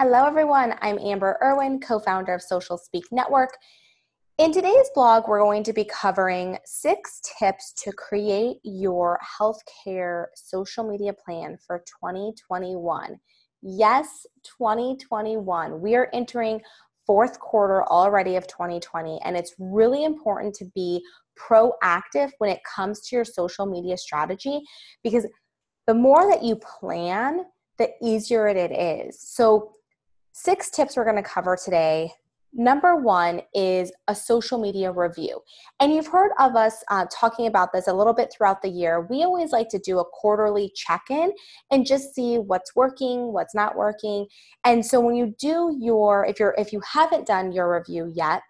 Hello, everyone. I'm Amber Irwin, co founder of Social Speak Network. In today's blog, we're going to be covering six tips to create your healthcare social media plan for 2021. Yes, 2021. We are entering fourth quarter already of 2020, and it's really important to be proactive when it comes to your social media strategy because the more that you plan, the easier it is. So, six tips we're going to cover today. Number one is a social media review. And you've heard of us uh, talking about this a little bit throughout the year. We always like to do a quarterly check in and just see what's working, what's not working. And so when you do your, if you're, if you haven't done your review yet,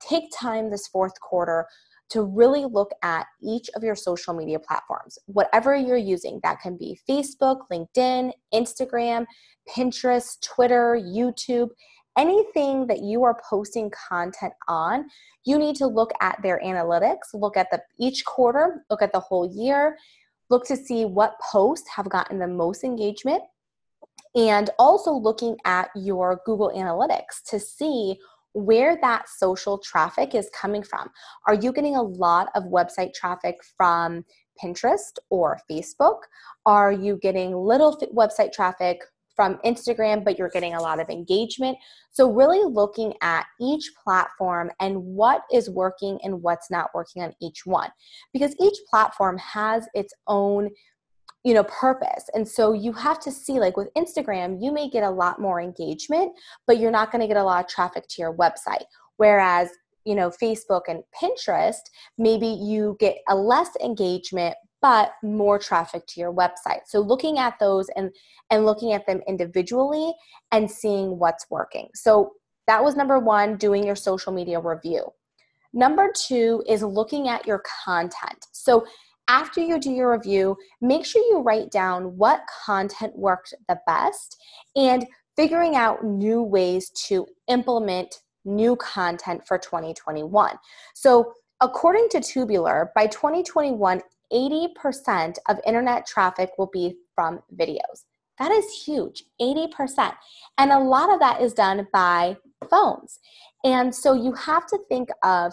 take time this fourth quarter to really look at each of your social media platforms, whatever you're using. That can be Facebook, LinkedIn, Instagram, Pinterest, Twitter, YouTube, anything that you are posting content on. You need to look at their analytics, look at the each quarter, look at the whole year, look to see what posts have gotten the most engagement and also looking at your Google Analytics to see where that social traffic is coming from. Are you getting a lot of website traffic from Pinterest or Facebook? Are you getting little website traffic from Instagram, but you're getting a lot of engagement? So, really looking at each platform and what is working and what's not working on each one. Because each platform has its own you know purpose. And so you have to see like with instagram you may get a lot more engagement but you're not going to get a lot of traffic to your website. Whereas you know facebook and pinterest maybe you get a less engagement but more traffic to your website. So looking at those and and looking at them individually and seeing what's working. So that was number one doing your social media review. Number two is looking at your content. So after you do your review, make sure you write down what content worked the best and figuring out new ways to implement new content for 2021. So, according to Tubular, by 2021, 80% of internet traffic will be from videos. That is huge, 80%. And a lot of that is done by phones. And so you have to think of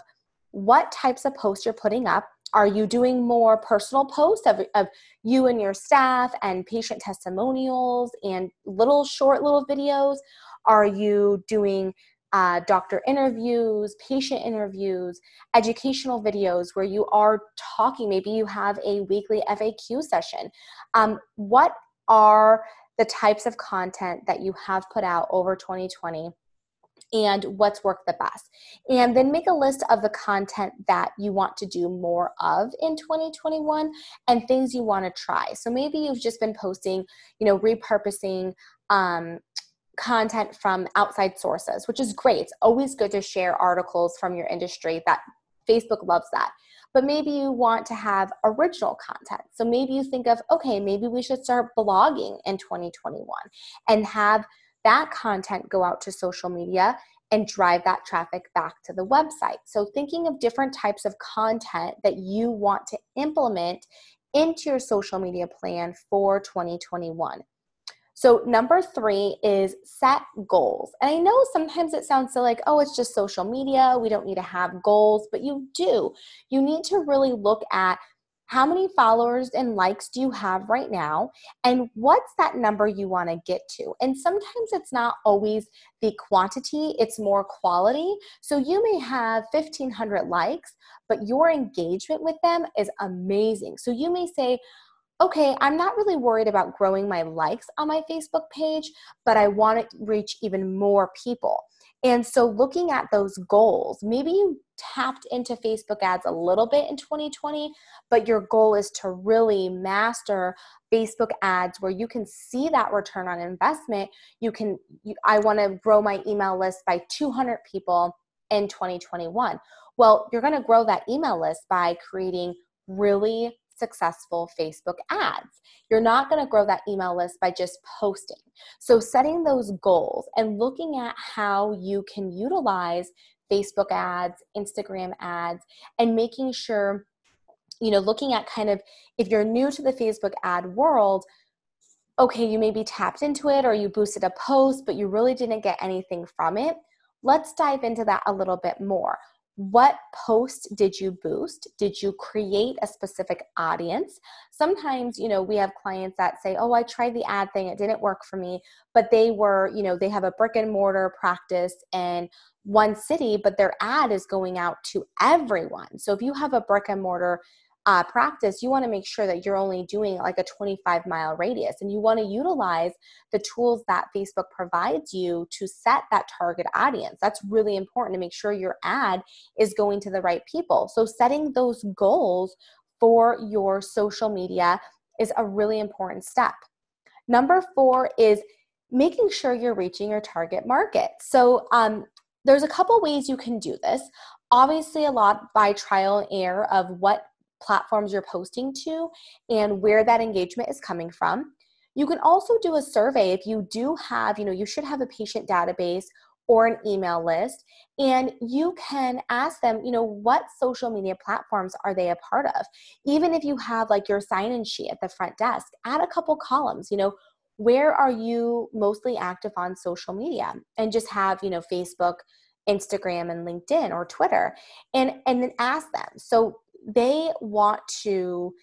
what types of posts you're putting up are you doing more personal posts of, of you and your staff and patient testimonials and little short little videos? Are you doing uh, doctor interviews, patient interviews, educational videos where you are talking? Maybe you have a weekly FAQ session. Um, what are the types of content that you have put out over 2020 and what's worked the best. And then make a list of the content that you want to do more of in 2021 and things you want to try. So maybe you've just been posting, you know, repurposing um, content from outside sources, which is great. It's always good to share articles from your industry that Facebook loves that. But maybe you want to have original content. So maybe you think of, okay, maybe we should start blogging in 2021 and have that content go out to social media and drive that traffic back to the website. So, thinking of different types of content that you want to implement into your social media plan for 2021. So, number three is set goals. And I know sometimes it sounds so like, oh, it's just social media. We don't need to have goals, but you do. You need to really look at how many followers and likes do you have right now? And what's that number you want to get to? And sometimes it's not always the quantity it's more quality. So you may have 1500 likes but your engagement with them is amazing. So you may say okay, I'm not really worried about growing my likes on my Facebook page, but I want to reach even more people. And so, looking at those goals, maybe you tapped into Facebook ads a little bit in 2020, but your goal is to really master Facebook ads where you can see that return on investment. You can, you, I want to grow my email list by 200 people in 2021. Well, you're going to grow that email list by creating really successful Facebook ads. You're not going to grow that email list by just posting. So, setting those goals and looking at how you can utilize Facebook ads, Instagram ads, and making sure, you know, looking at kind of if you're new to the Facebook ad world, okay, you maybe tapped into it or you boosted a post, but you really didn't get anything from it. Let's dive into that a little bit more. What post did you boost? Did you create a specific audience? Sometimes, you know, we have clients that say, Oh, I tried the ad thing, it didn't work for me, but they were, you know, they have a brick and mortar practice in one city, but their ad is going out to everyone. So if you have a brick and mortar uh, practice, you want to make sure that you're only doing like a 25 mile radius and you want to utilize the tools that Facebook provides you to set that target audience. That's really important to make sure your ad is going to the right people. So, setting those goals for your social media is a really important step. Number four is making sure you're reaching your target market. So, um, there's a couple ways you can do this. Obviously, a lot by trial and error of what platforms you're posting to and where that engagement is coming from. You can also do a survey if you do have, you know, you should have a patient database or an email list and you can ask them you know what social media platforms are they a part of? Even if you have like your sign in sheet at the front desk add a couple columns you know where are you mostly active on social media? And just have you know facebook instagram and linkedin or twitter and and then ask them. So they want to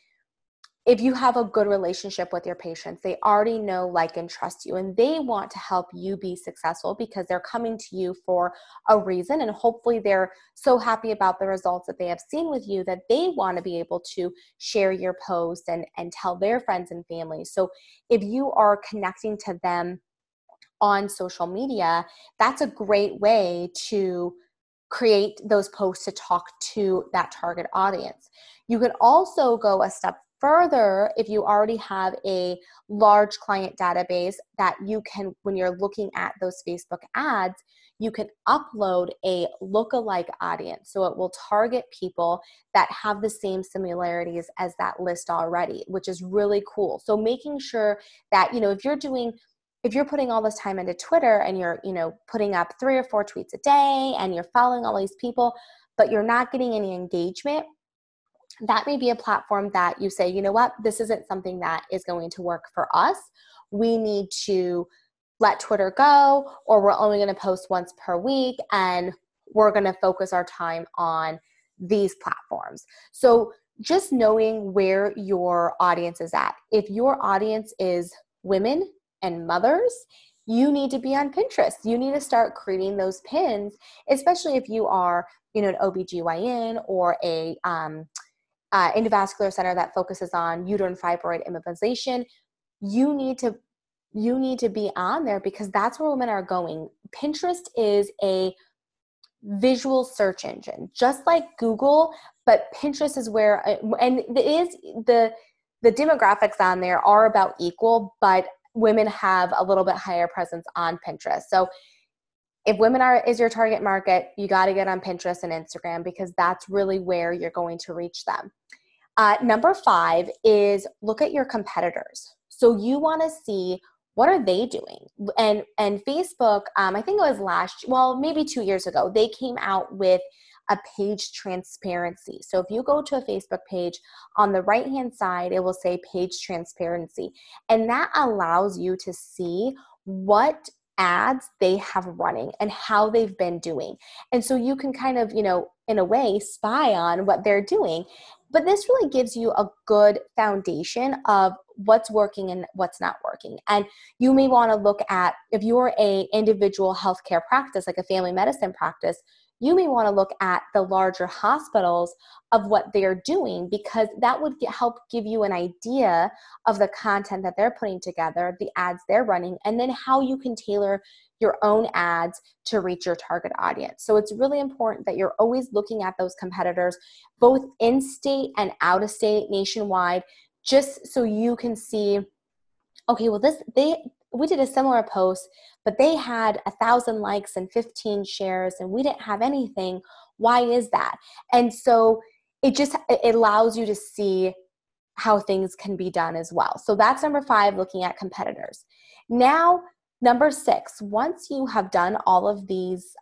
if you have a good relationship with your patients, they already know, like, and trust you, and they want to help you be successful because they're coming to you for a reason. And hopefully, they're so happy about the results that they have seen with you that they want to be able to share your post and, and tell their friends and family. So, if you are connecting to them on social media, that's a great way to create those posts to talk to that target audience. You could also go a step further if you already have a large client database that you can, when you're looking at those Facebook ads, you can upload a lookalike audience. So it will target people that have the same similarities as that list already, which is really cool. So making sure that, you know, if you're doing if you're putting all this time into Twitter and you're, you know, putting up three or four tweets a day and you're following all these people, but you're not getting any engagement, that may be a platform that you say, you know what, this isn't something that is going to work for us. We need to let Twitter go, or we're only going to post once per week and we're going to focus our time on these platforms. So, just knowing where your audience is at. If your audience is women and mothers, you need to be on Pinterest. You need to start creating those pins, especially if you are, you know, an OBGYN or a um, uh, endovascular center that focuses on uterine fibroid embolization. You need to you need to be on there because that's where women are going. Pinterest is a visual search engine, just like Google, but Pinterest is where uh, and it is the the demographics on there are about equal, but women have a little bit higher presence on Pinterest. So if women are is your target market, you got to get on Pinterest and Instagram because that's really where you're going to reach them. Uh, number five is look at your competitors. So you want to see what are they doing and and facebook um, i think it was last well maybe two years ago they came out with a page transparency. So if you go to a Facebook page, on the right hand side, it will say page transparency. And that allows you to see what ads they have running and how they've been doing. And so you can kind of, you know, in a way, spy on what they're doing. But this really gives you a good foundation of what's working and what's not working. And you may want to look at if you're a individual healthcare practice, like a family medicine practice, you may want to look at the larger hospitals of what they're doing because that would get, help give you an idea of the content that they're putting together, the ads they're running, and then how you can tailor your own ads to reach your target audience. So it's really important that you're always looking at those competitors, both in state and out of state, nationwide, just so you can see okay well this they we did a similar post, but they had a thousand likes and 15 shares, and we didn't have anything. Why is that? And so it just it allows you to see how things can be done as well. So that's number five, looking at competitors. Now, number six, once you have done all of these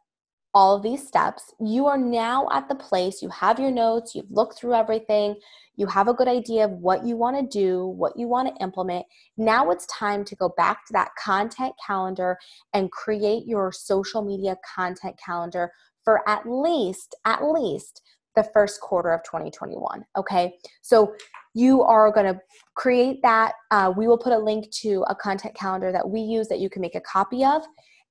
all of these steps, you are now at the place, you have your notes, you've looked through everything, you have a good idea of what you want to do, what you want to implement. Now it's time to go back to that content calendar and create your social media content calendar for at least, at least the first quarter of 2021. Okay. So you are going to create that. Uh, we will put a link to a content calendar that we use that you can make a copy of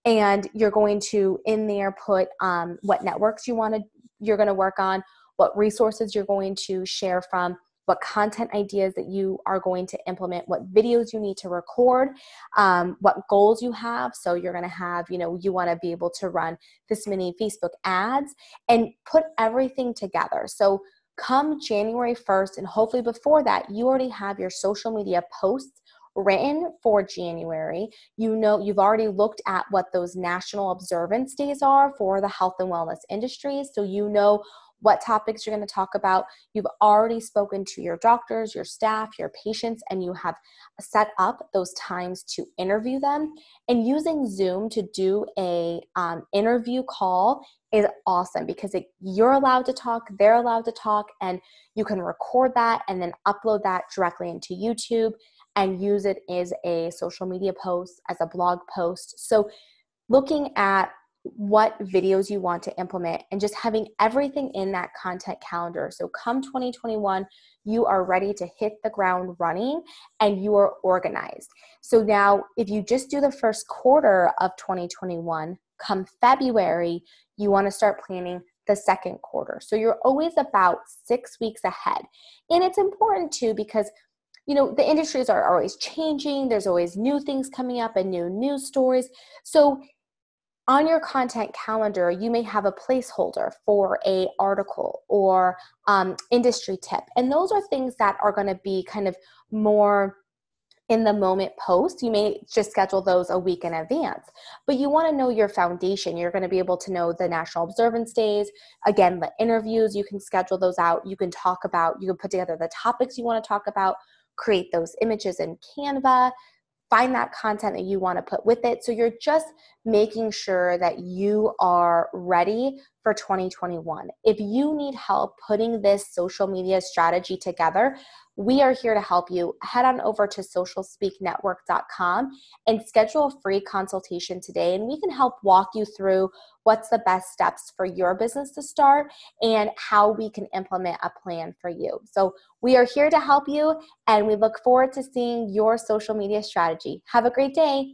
and you're going to in there put um, what networks you want to you're going to work on what resources you're going to share from what content ideas that you are going to implement what videos you need to record um, what goals you have. So you're going to have you know you want to be able to run this many facebook ads and put everything together. So come january 1st and hopefully before that you already have your social media posts written for January. You know, you've already looked at what those national observance days are for the health and wellness industry. So you know what topics you're going to talk about. You've already spoken to your doctors, your staff, your patients, and you have set up those times to interview them. And using Zoom to do a um, interview call is awesome because it, you're allowed to talk, they're allowed to talk, and you can record that and then upload that directly into YouTube and use it as a social media post, as a blog post. So, looking at what videos you want to implement and just having everything in that content calendar. So, come 2021, you are ready to hit the ground running and you are organized. So, now if you just do the first quarter of 2021, come February, you want to start planning the second quarter. So, you're always about six weeks ahead. And it's important too because you know the industries are always changing there's always new things coming up and new news stories so on your content calendar you may have a placeholder for a article or um, industry tip and those are things that are going to be kind of more in the moment post you may just schedule those a week in advance. But you want to know your foundation. You're going to be able to know the national observance days again the interviews you can schedule those out. You can talk about you can put together the topics you want to talk about create those images in Canva, find that content that you want to put with it. So you're just making sure that you are ready for 2021. If you need help putting this social media strategy together, we are here to help you. Head on over to socialspeaknetwork.com and schedule a free consultation today, and we can help walk you through what's the best steps for your business to start and how we can implement a plan for you. So, we are here to help you, and we look forward to seeing your social media strategy. Have a great day.